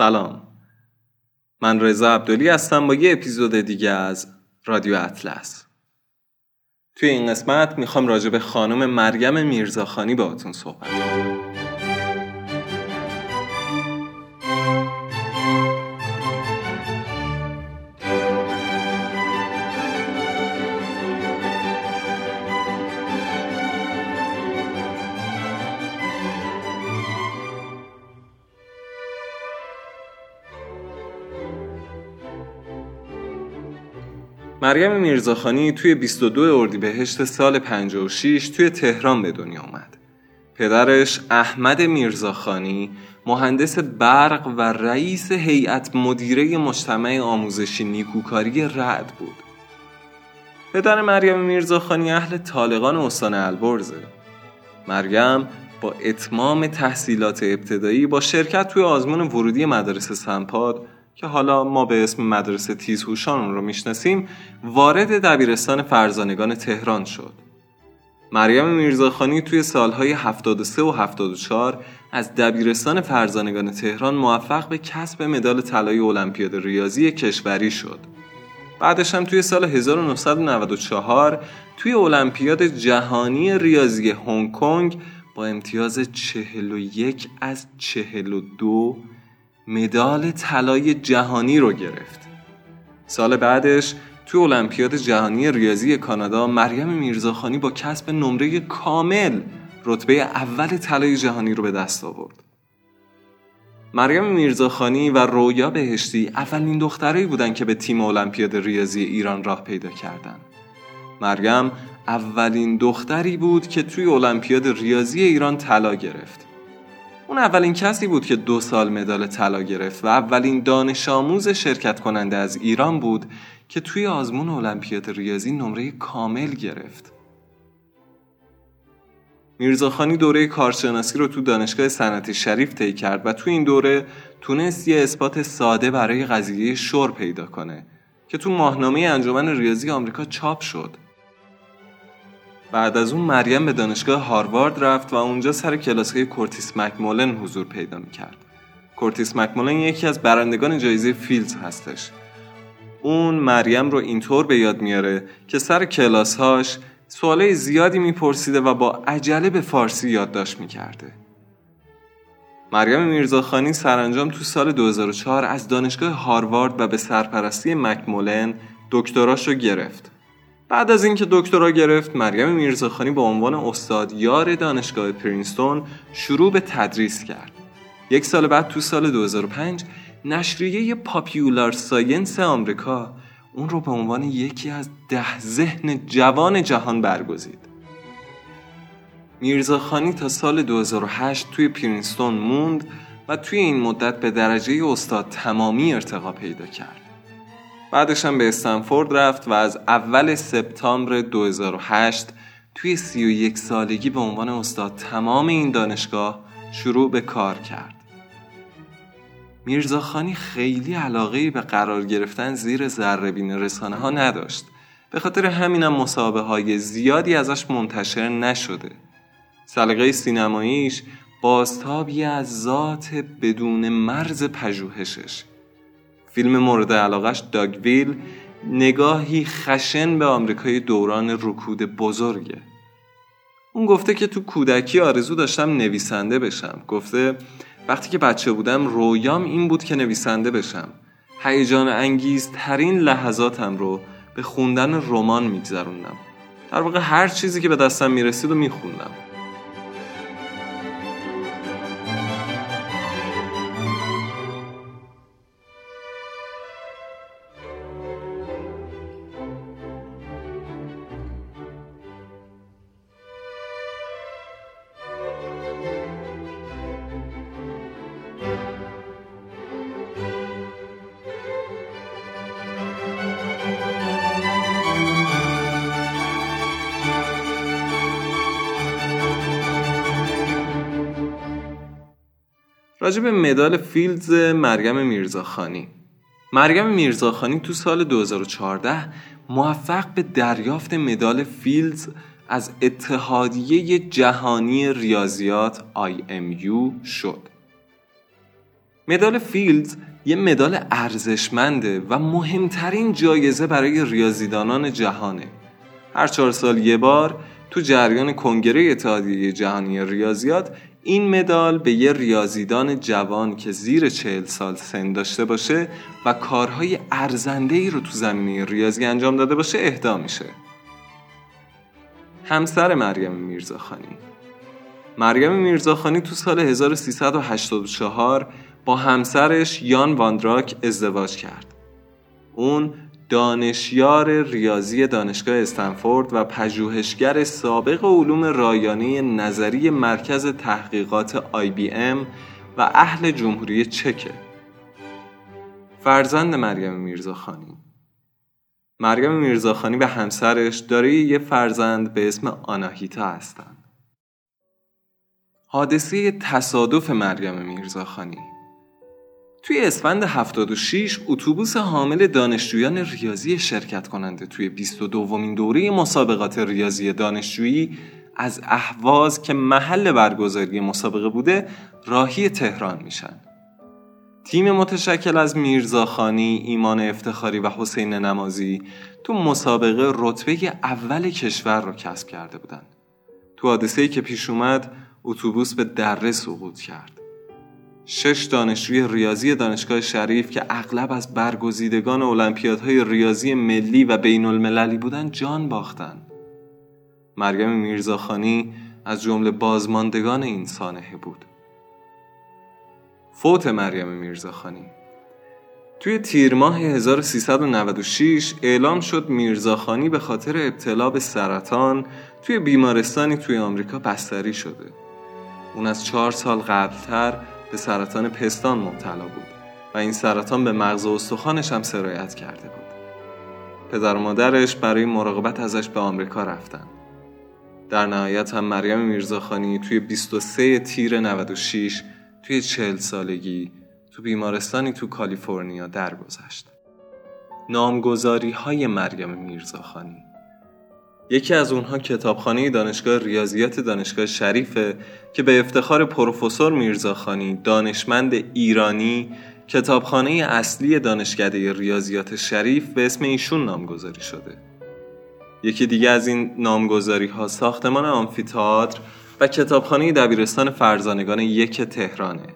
سلام. من رضا عبدالی هستم با یه اپیزود دیگه از رادیو اطلس. توی این قسمت می‌خوام راجع به خانم مریم میرزاخانی باهاتون صحبت کنم. مریم میرزاخانی توی 22 اردیبهشت سال 56 توی تهران به دنیا اومد. پدرش احمد میرزاخانی مهندس برق و رئیس هیئت مدیره مجتمع آموزشی نیکوکاری رعد بود. پدر مریم میرزاخانی اهل طالقان استان البرزه. مریم با اتمام تحصیلات ابتدایی با شرکت توی آزمون ورودی مدارس سنپاد که حالا ما به اسم مدرسه تیزهوشان اون رو می‌شناسیم وارد دبیرستان فرزانگان تهران شد مریم میرزاخانی توی سالهای 73 و 74 از دبیرستان فرزانگان تهران موفق به کسب مدال طلای المپیاد ریاضی کشوری شد. بعدش هم توی سال 1994 توی المپیاد جهانی ریاضی هنگ کنگ با امتیاز 41 از 42 مدال طلای جهانی رو گرفت. سال بعدش توی المپیاد جهانی ریاضی کانادا مریم میرزاخانی با کسب نمره کامل رتبه اول طلای جهانی رو به دست آورد. مریم میرزاخانی و رویا بهشتی اولین دخترایی بودن که به تیم المپیاد ریاضی ایران راه پیدا کردند. مریم اولین دختری بود که توی المپیاد ریاضی ایران طلا گرفت. اون اولین کسی بود که دو سال مدال طلا گرفت و اولین دانش آموز شرکت کننده از ایران بود که توی آزمون المپیاد ریاضی نمره کامل گرفت. میرزاخانی دوره کارشناسی رو تو دانشگاه صنعتی شریف طی کرد و تو این دوره تونست یه اثبات ساده برای قضیه شور پیدا کنه که تو ماهنامه انجمن ریاضی آمریکا چاپ شد. بعد از اون مریم به دانشگاه هاروارد رفت و اونجا سر کلاسهای کورتیس مکمولن حضور پیدا می‌کرد. کورتیس مکمولن یکی از برندگان جایزه فیلدز هستش. اون مریم رو اینطور به یاد میاره که سر کلاسهاش سوالای زیادی میپرسیده و با عجله به فارسی یادداشت می‌کرده. مریم میرزاخانی سرانجام تو سال 2004 از دانشگاه هاروارد و به سرپرستی مکمولن دکتراش رو گرفت. بعد از اینکه دکترا گرفت مریم میرزاخانی به عنوان استادیار دانشگاه پرینستون شروع به تدریس کرد. یک سال بعد تو سال 2005 نشریه Popular Science آمریکا اون رو به عنوان یکی از ده ذهن جوان جهان برگزید. میرزاخانی تا سال 2008 توی پرینستون موند و توی این مدت به درجه استاد تمامی ارتقا پیدا کرد. بعدش هم به استنفورد رفت و از اول سپتامبر 2008 توی 31 سالگی به عنوان استاد تمام این دانشگاه شروع به کار کرد. میرزاخانی خیلی علاقه به قرار گرفتن زیر ذرهبین رسانه ها نداشت. به خاطر همینم مصاحبه های زیادی ازش منتشر نشده. سلیقه سینماییش بازتابی از ذات بدون مرز پژوهشش فیلم مورد علاقش داگویل نگاهی خشن به آمریکای دوران رکود بزرگه. اون گفته که تو کودکی آرزو داشتم نویسنده بشم. گفته وقتی که بچه بودم رویام این بود که نویسنده بشم. هیجان انگیز ترین لحظاتم رو به خوندن رمان میگذروندم. در واقع هر چیزی که به دستم می‌رسید و میخوندم. راجع به مدال فیلدز مریم میرزاخانی مریم میرزاخانی تو سال 2014 موفق به دریافت مدال فیلدز از اتحادیه جهانی ریاضیات IMU شد. مدال فیلدز یه مدال ارزشمنده و مهمترین جایزه برای ریاضیدانان جهانه. هر چهار سال یه بار تو جریان کنگره اتحادیه جهانی ریاضیات این مدال به یه ریاضیدان جوان که زیر چهل سال سن داشته باشه و کارهای ارزنده ای رو تو زمینه ریاضی انجام داده باشه اهدا میشه. همسر مریم میرزاخانی مریم میرزاخانی تو سال 1384 با همسرش یان واندراک ازدواج کرد. اون دانشیار ریاضی دانشگاه استنفورد و پژوهشگر سابق علوم رایانه نظری مرکز تحقیقات IBM و اهل جمهوری چکه. فرزند مریم میرزاخانی مریم میرزاخانی و همسرش داره یه فرزند به اسم آناهیتا هستند. حادثه تصادف مریم میرزاخانی توی اسفند 76 اتوبوس حامل دانشجویان ریاضی شرکت کننده توی 22 دومین دوره مسابقات ریاضی دانشجویی از اهواز که محل برگزاری مسابقه بوده راهی تهران میشن. تیم متشکل از میرزاخانی، ایمان افتخاری و حسین نمازی تو مسابقه رتبه اول کشور رو کسب کرده بودن. تو حادثه‌ای که پیش اومد اتوبوس به دره سقوط کرد. شش دانشجوی ریاضی دانشگاه شریف که اغلب از برگزیدگان المپیادهای ریاضی ملی و بین المللی بودن جان باختن. مریم میرزاخانی از جمله بازماندگان این سانحه بود. فوت مریم میرزاخانی توی تیر ماه 1396 اعلام شد میرزاخانی به خاطر ابتلا به سرطان توی بیمارستانی توی آمریکا بستری شده. اون از چهار سال قبلتر به سرطان پستان مبتلا بود و این سرطان به مغز و استخوانش هم سرایت کرده بود. پدر و مادرش برای مراقبت ازش به آمریکا رفتن. در نهایت هم مریم میرزاخانی توی 23 تیر 96 توی 40 سالگی تو بیمارستانی تو کالیفرنیا درگذشت. نامگذاری های مریم میرزاخانی یکی از اونها کتابخانه دانشگاه ریاضیات دانشگاه شریفه که به افتخار پروفسور میرزاخانی دانشمند ایرانی کتابخانه اصلی دانشکده ریاضیات شریف به اسم ایشون نامگذاری شده. یکی دیگه از این نامگذاری ها ساختمان آمفیتئاتر و کتابخانه دبیرستان فرزانگان یک تهرانه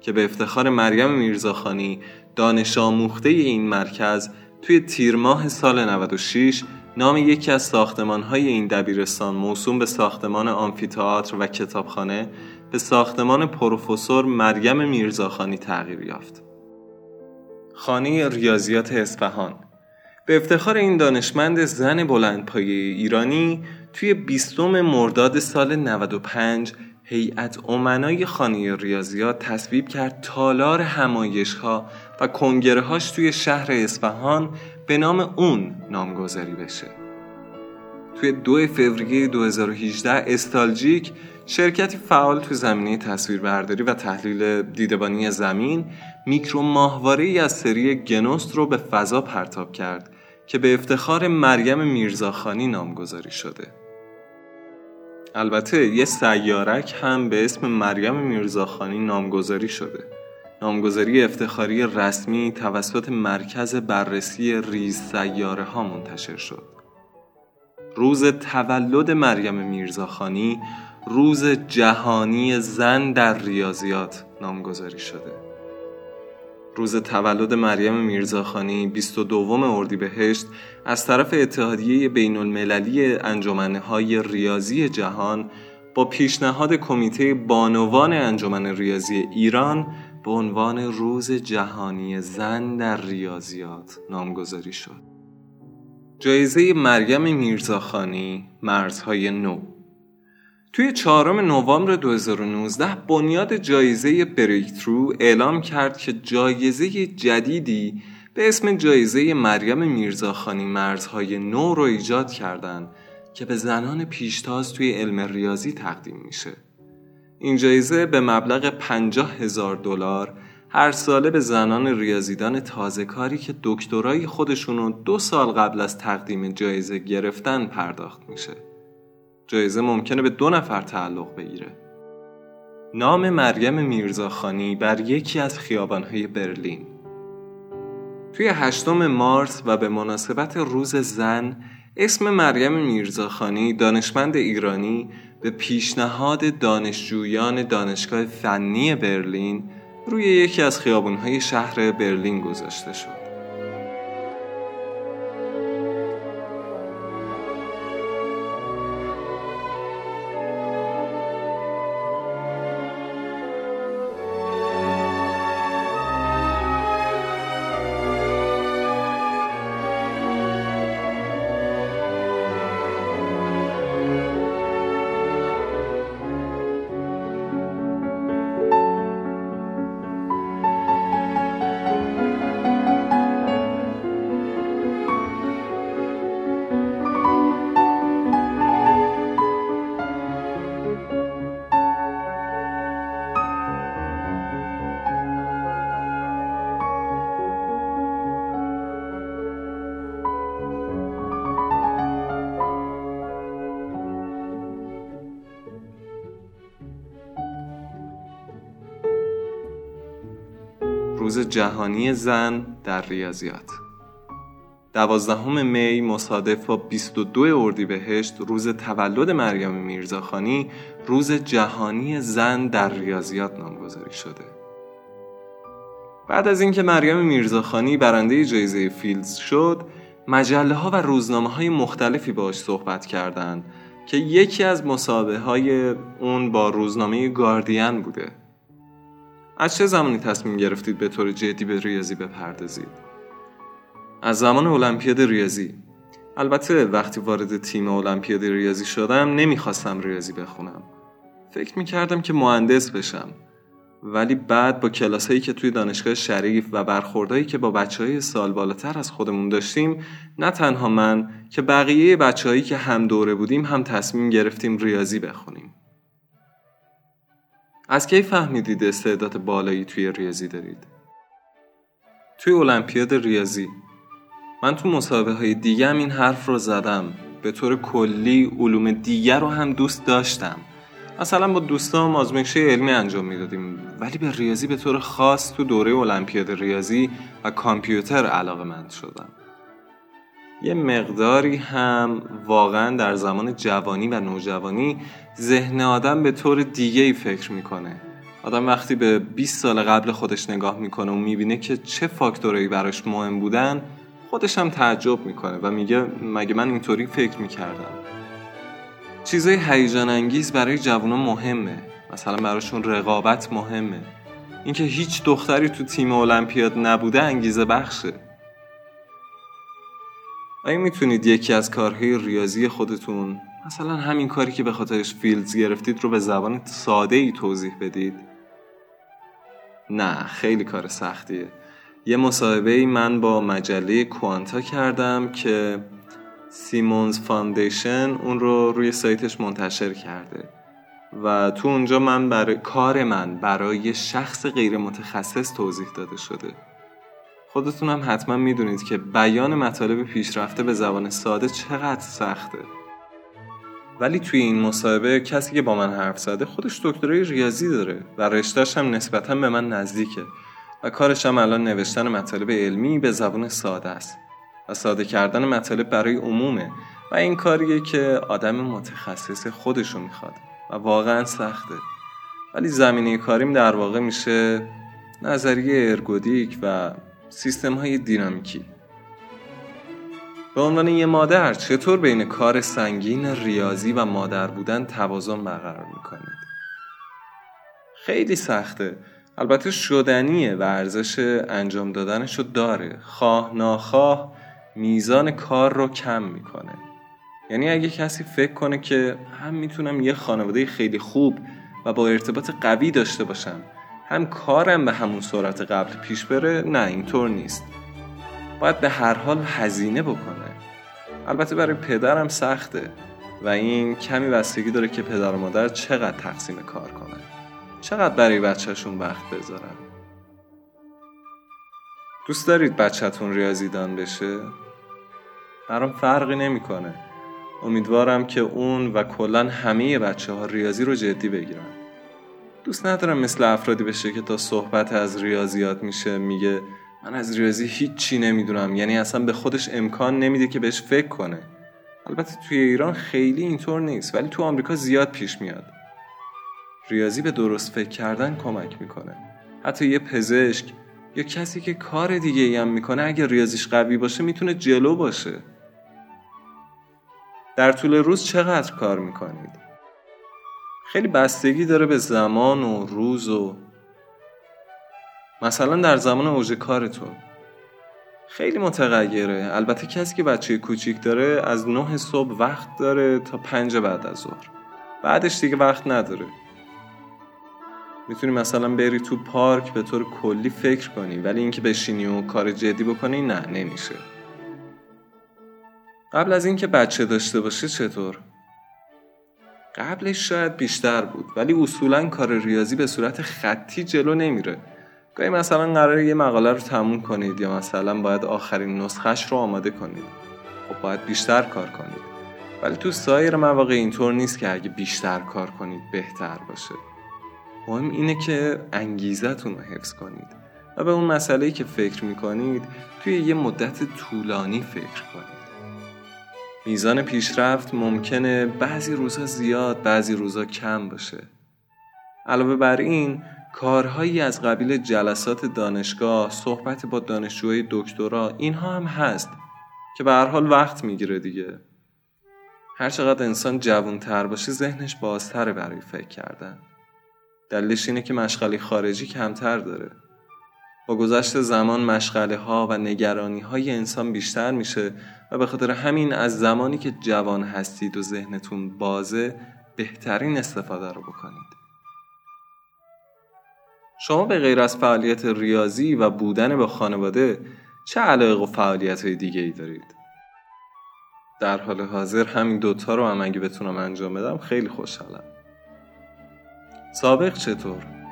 که به افتخار مریم میرزاخانی دانش آموخته این مرکز توی تیر ماه سال 96 نام یکی از ساختمان های این دبیرستان موسوم به ساختمان آمفیتئاتر و کتابخانه به ساختمان پروفسور مریم میرزاخانی تغییر یافت. خانه ریاضیات اصفهان به افتخار این دانشمند زن بلندپایه ایرانی توی بیستم مرداد سال 95 هیئت امنای خانه ریاضیات تصویب کرد تالار همایش ها و کنگره هاش توی شهر اصفهان به نام اون نامگذاری بشه. توی دو فوریه 2018 استالژیک شرکتی فعال تو زمینه تصویربرداری و تحلیل دیدبانی زمین میکرو ماهواره ای از سری گنوست رو به فضا پرتاب کرد که به افتخار مریم میرزاخانی نامگذاری شده. البته یه سیارک هم به اسم مریم میرزاخانی نامگذاری شده. نامگذاری افتخاری رسمی توسط مرکز بررسی ریز سیاره ها منتشر شد. روز تولد مریم میرزاخانی روز جهانی زن در ریاضیات نامگذاری شده. روز تولد مریم میرزاخانی 22 اردیبهشت از طرف اتحادیه بین المللی انجمنه های ریاضی جهان با پیشنهاد کمیته بانوان انجمن ریاضی ایران به عنوان روز جهانی زن در ریاضیات نامگذاری شد. جایزه مریم میرزاخانی مرزهای نو توی چهارم نوامبر 2019 بنیاد جایزه بریکترو اعلام کرد که جایزه جدیدی به اسم جایزه مریم میرزاخانی مرزهای نو رو ایجاد کردند که به زنان پیشتاز توی علم ریاضی تقدیم میشه. این جایزه به مبلغ 50 هزار دلار هر ساله به زنان ریاضیدان تازه کاری که دکترای خودشونو دو سال قبل از تقدیم جایزه گرفتن پرداخت میشه. جایزه ممکنه به دو نفر تعلق بگیره. نام مریم میرزاخانی بر یکی از خیابانهای برلین توی هشتم مارس و به مناسبت روز زن اسم مریم میرزاخانی دانشمند ایرانی به پیشنهاد دانشجویان دانشگاه فنی برلین روی یکی از خیابونهای شهر برلین گذاشته شد. روز جهانی زن در ریاضیات. دوازدهم می مصادف با 22 اردیبهشت روز تولد مریم میرزاخانی روز جهانی زن در ریاضیات نامگذاری شده. بعد از اینکه مریم میرزاخانی برنده جایزه فیلدز شد مجله ها و روزنامه های مختلفی باش صحبت کردند که یکی از مسابقه های اون با روزنامه گاردین بوده. از چه زمانی تصمیم گرفتید به طور جدی به ریاضی بپردازید؟ از زمان المپیاد ریاضی. البته وقتی وارد تیم المپیاد ریاضی شدم نمی‌خواستم ریاضی بخونم. فکر می‌کردم که مهندس بشم. ولی بعد با کلاسایی که توی دانشگاه شریف و برخوردهایی که با بچه های سال بالاتر از خودمون داشتیم نه تنها من که بقیه بچههایی که هم دوره بودیم هم تصمیم گرفتیم ریاضی بخونیم. از کی فهمیدید استعداد بالایی توی ریاضی دارید؟ توی المپیاد ریاضی. من تو مسابقه های دیگه هم این حرف رو زدم. به طور کلی علوم دیگر رو هم دوست داشتم. مثلا با دوستان آزمایش علمی انجام می‌دادیم. ولی به ریاضی به طور خاص تو دوره المپیاد ریاضی و کامپیوتر علاقه مند شدم. یه مقداری هم واقعا در زمان جوانی و نوجوانی ذهن آدم به طور دیگه ای فکر می‌کنه. آدم وقتی به 20 سال قبل خودش نگاه می‌کنه و می‌بینه که چه فاکتورایی براش مهم بودن خودش هم تعجب می‌کنه و میگه مگه من اینطوری فکر می‌کردم. چیزای هیجان انگیز برای جوونا مهمه. مثلا براشون رقابت مهمه. اینکه هیچ دختری تو تیم المپیاد نبوده انگیزه بخشه. آیا می‌تونید یکی از کارهای ریاضی خودتون مثلا همین کاری که به خاطرش فیلدز گرفتید رو به زبان ساده ای توضیح بدید. نه خیلی کار سختیه. یه مصاحبه ای من با مجله کوانتا کردم که Simons Foundation اون رو روی سایتش منتشر کرده. و تو اونجا من برای کار من برای شخص غیر متخصص توضیح داده شده. خودتون هم حتما می‌دونید که بیان مطالب پیشرفته به زبان ساده چقدر سخته. ولی توی این مصاحبه کسی که با من حرف زده خودش دکترای ریاضی داره و رشتهش هم نسبتا به من نزدیکه و کارش هم الان نوشتن مطالب علمی به زبان ساده است و ساده کردن مطالب برای عمومه و این کاریه که آدم متخصص خودشو می‌خواد و واقعا سخته. ولی زمینه کاریم در واقع میشه نظریه ارگودیک و سیستم های دینامیکی. به عنوان یه مادر چطور بین کار سنگین ریاضی و مادر بودن توازن برقرار می‌کنید؟ خیلی سخته. البته شدنیه و ارزش انجام دادنشو داره. خواه ناخواه میزان کار رو کم می‌کنه. یعنی اگه کسی فکر کنه که هم می‌تونم یه خانواده خیلی خوب و با ارتباط قوی داشته باشم هم کارم به همون سرعت قبل پیش بره نه اینطور نیست باید به هر حال هزینه بکنه البته برای پدرم سخته و این کمی بستگی داره که پدر و مادر چقدر تقسیم کار کنه چقدر برای بچهشون وقت بذارن دوست دارید بچهتون ریاضیدان بشه؟ برام فرقی نمی‌کنه. امیدوارم که اون و کلا همه بچه ها ریاضی رو جدی بگیرن. دوست ندارم مثل افرادی بشه که تا صحبت از ریاضیات میشه میگه من از ریاضی هیچی نمی‌دونم. یعنی اصلا به خودش امکان نمیده که بهش فکر کنه. البته توی ایران خیلی اینطور نیست ولی تو آمریکا زیاد پیش میاد. ریاضی به درست فکر کردن کمک می‌کنه. حتی یه پزشک یا کسی که کار دیگه ای هم می‌کنه اگر ریاضیش قوی باشه می‌تونه جلو باشه. در طول روز چقدر کار می‌کنید؟ خیلی بستگی داره به زمان و روز و مثلا در زمان اوج کارتون. خیلی متغیره. البته کسی که بچه کوچیک داره از نه صبح وقت داره تا پنج بعد از ظهر. بعدش دیگه وقت نداره. می‌تونی مثلا بری تو پارک به طور کلی فکر کنی ولی اینکه بشینی و کار جدی بکنی نه نمیشه. قبل از اینکه بچه داشته باشه چطور؟ قبلش شاید بیشتر بود ولی اصولا کار ریاضی به صورت خطی جلو نمیره. گاهی مثلا قراره یه مقاله رو تموم کنید یا مثلا باید آخرین نسخش رو آماده کنید. خب باید بیشتر کار کنید. ولی تو سایر مواقع اینطور نیست که اگه بیشتر کار کنید بهتر باشه. مهم اینه که انگیزتون رو حفظ کنید و به اون مسئله که فکر می‌کنید توی یه مدت طولانی فکر کنید. میزان پیشرفت ممکنه بعضی روزها زیاد بعضی روزها کم باشه. علاوه بر این کارهایی از قبیل جلسات دانشگاه صحبت با دانشجوهای دکترا اینها هم هست که به هر حال وقت می‌گیره دیگه. هر چقدر انسان جوانتر باشه ذهنش بازتره برای فکر کردن. دلیلش اینه که مشغله خارجی کمتر داره. با گذشت زمان مشغله ها و نگرانی های انسان بیشتر میشه و به خاطر همین از زمانی که جوان هستید و ذهنتون بازه بهترین استفاده رو بکنید شما به غیر از فعالیت ریاضی و بودن با خانواده چه علایق و فعالیت های دیگه ای دارید؟ در حال حاضر همین دوتا رو هم اگه بتونم انجام بدم خیلی خوشحالم سابق چطور؟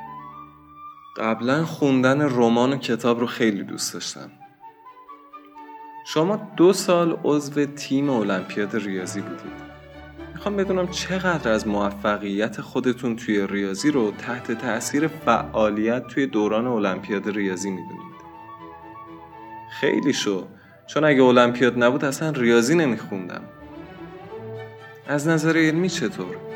قبلا خوندن رمان و کتاب رو خیلی دوست داشتم. شما دو سال عضو تیم المپیاد ریاضی بودید. می‌خوام بدونم چقدر از موفقیت خودتون توی ریاضی رو تحت تاثیر فعالیت توی دوران المپیاد ریاضی می‌دونید؟ خیلی شو. چون اگه المپیاد نبود اصلا ریاضی نمیخوندم. از نظر علمی چطور؟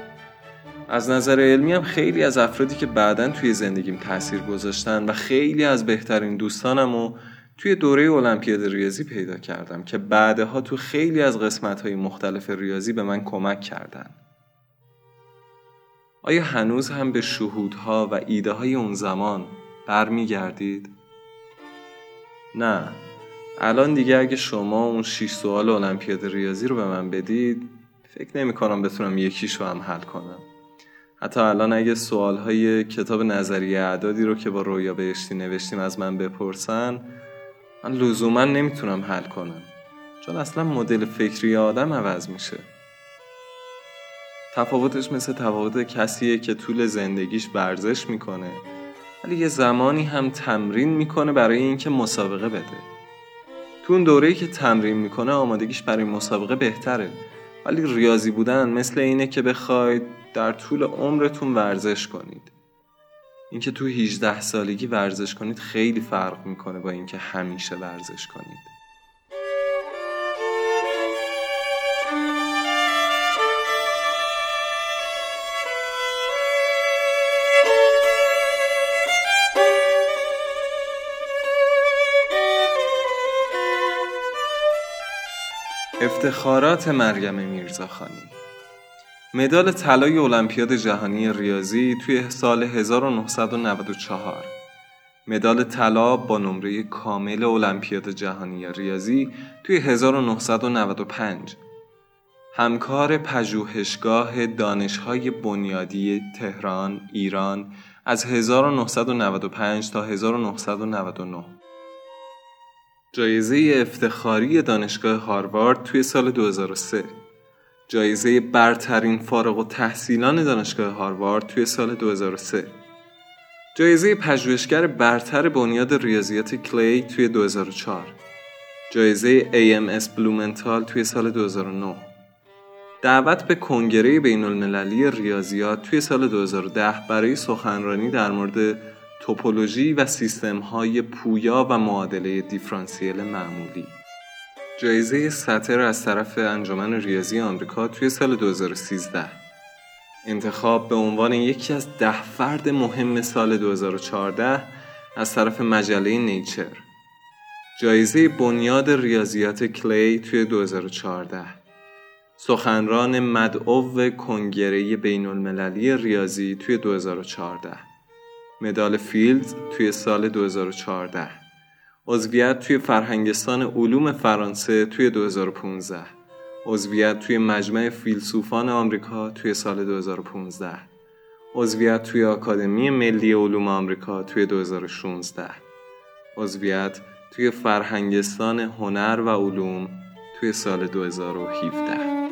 از نظر علمی هم خیلی از افرادی که بعدا توی زندگیم تاثیر گذاشتن و خیلی از بهترین دوستانم و توی دوره المپیاد ریاضی پیدا کردم که بعدها تو خیلی از قسمت های مختلف ریاضی به من کمک کردن. آیا هنوز هم به شهودها و ایده های اون زمان برمیگردید؟ نه. الان دیگه اگه شما اون 6 سوال المپیاد ریاضی رو به من بدید فکر نمی کنم بتونم یکیش رو هم حل کنم. حتی الان اگه سوال های کتاب نظریه اعدادی رو که با رویا بهشتی نوشتیم از من بپرسن من لزوما نمی‌تونم حل کنم. چون اصلا مدل فکری آدم عوض میشه. تفاوتش مثل تفاوت کسیه که طول زندگیش ورزش می‌کنه ولی یه زمانی هم تمرین می‌کنه برای اینکه مسابقه بده. تو اون دوره‌ای که تمرین می‌کنه آمادگیش برای مسابقه بهتره ولی ریاضی بودن مثل اینه که بخواید در طول عمرتون ورزش کنید. اینکه تو 18 سالگی ورزش کنید خیلی فرق می‌کنه با اینکه همیشه ورزش کنید. افتخارات مریم میرزاخانی. مدال طلای المپیاد جهانی ریاضی توی سال 1994 مدال طلا با نمره کامل المپیاد جهانی ریاضی توی 1995 همکار پژوهشگاه دانشهای بنیادی تهران ایران از 1995 تا 1999 جایزه افتخاری دانشگاه هاروارد توی سال 2003 جایزه برترین فارغ و تحصیلان دانشگاه هاروارد توی سال 2003 جایزه پژوهشگر برتر بنیاد ریاضیات کلی توی 2004 جایزه AMS بلومنتال توی سال 2009 دعوت به کنگره بین المللی ریاضیات توی سال 2010 برای سخنرانی در مورد توپولوژی و سیستم های پویا و معادله دیفرانسیل معمولی. جایزه ساتر از طرف انجمن ریاضی آمریکا توی سال 2013 انتخاب به عنوان یکی از ده فرد مهم سال 2014 از طرف مجله نیچر. جایزه بنیاد ریاضیات کلی توی 2014 سخنران مدعو کنگره بین المللی ریاضی توی 2014 مدال فیلدز توی سال 2014 عضویت توی فرهنگستان علوم فرانسه توی 2015 عضویت توی مجمع فیلسوفان آمریکا توی سال 2015 عضویت توی آکادمی ملی علوم آمریکا توی 2016 عضویت توی فرهنگستان هنر و علوم توی سال 2017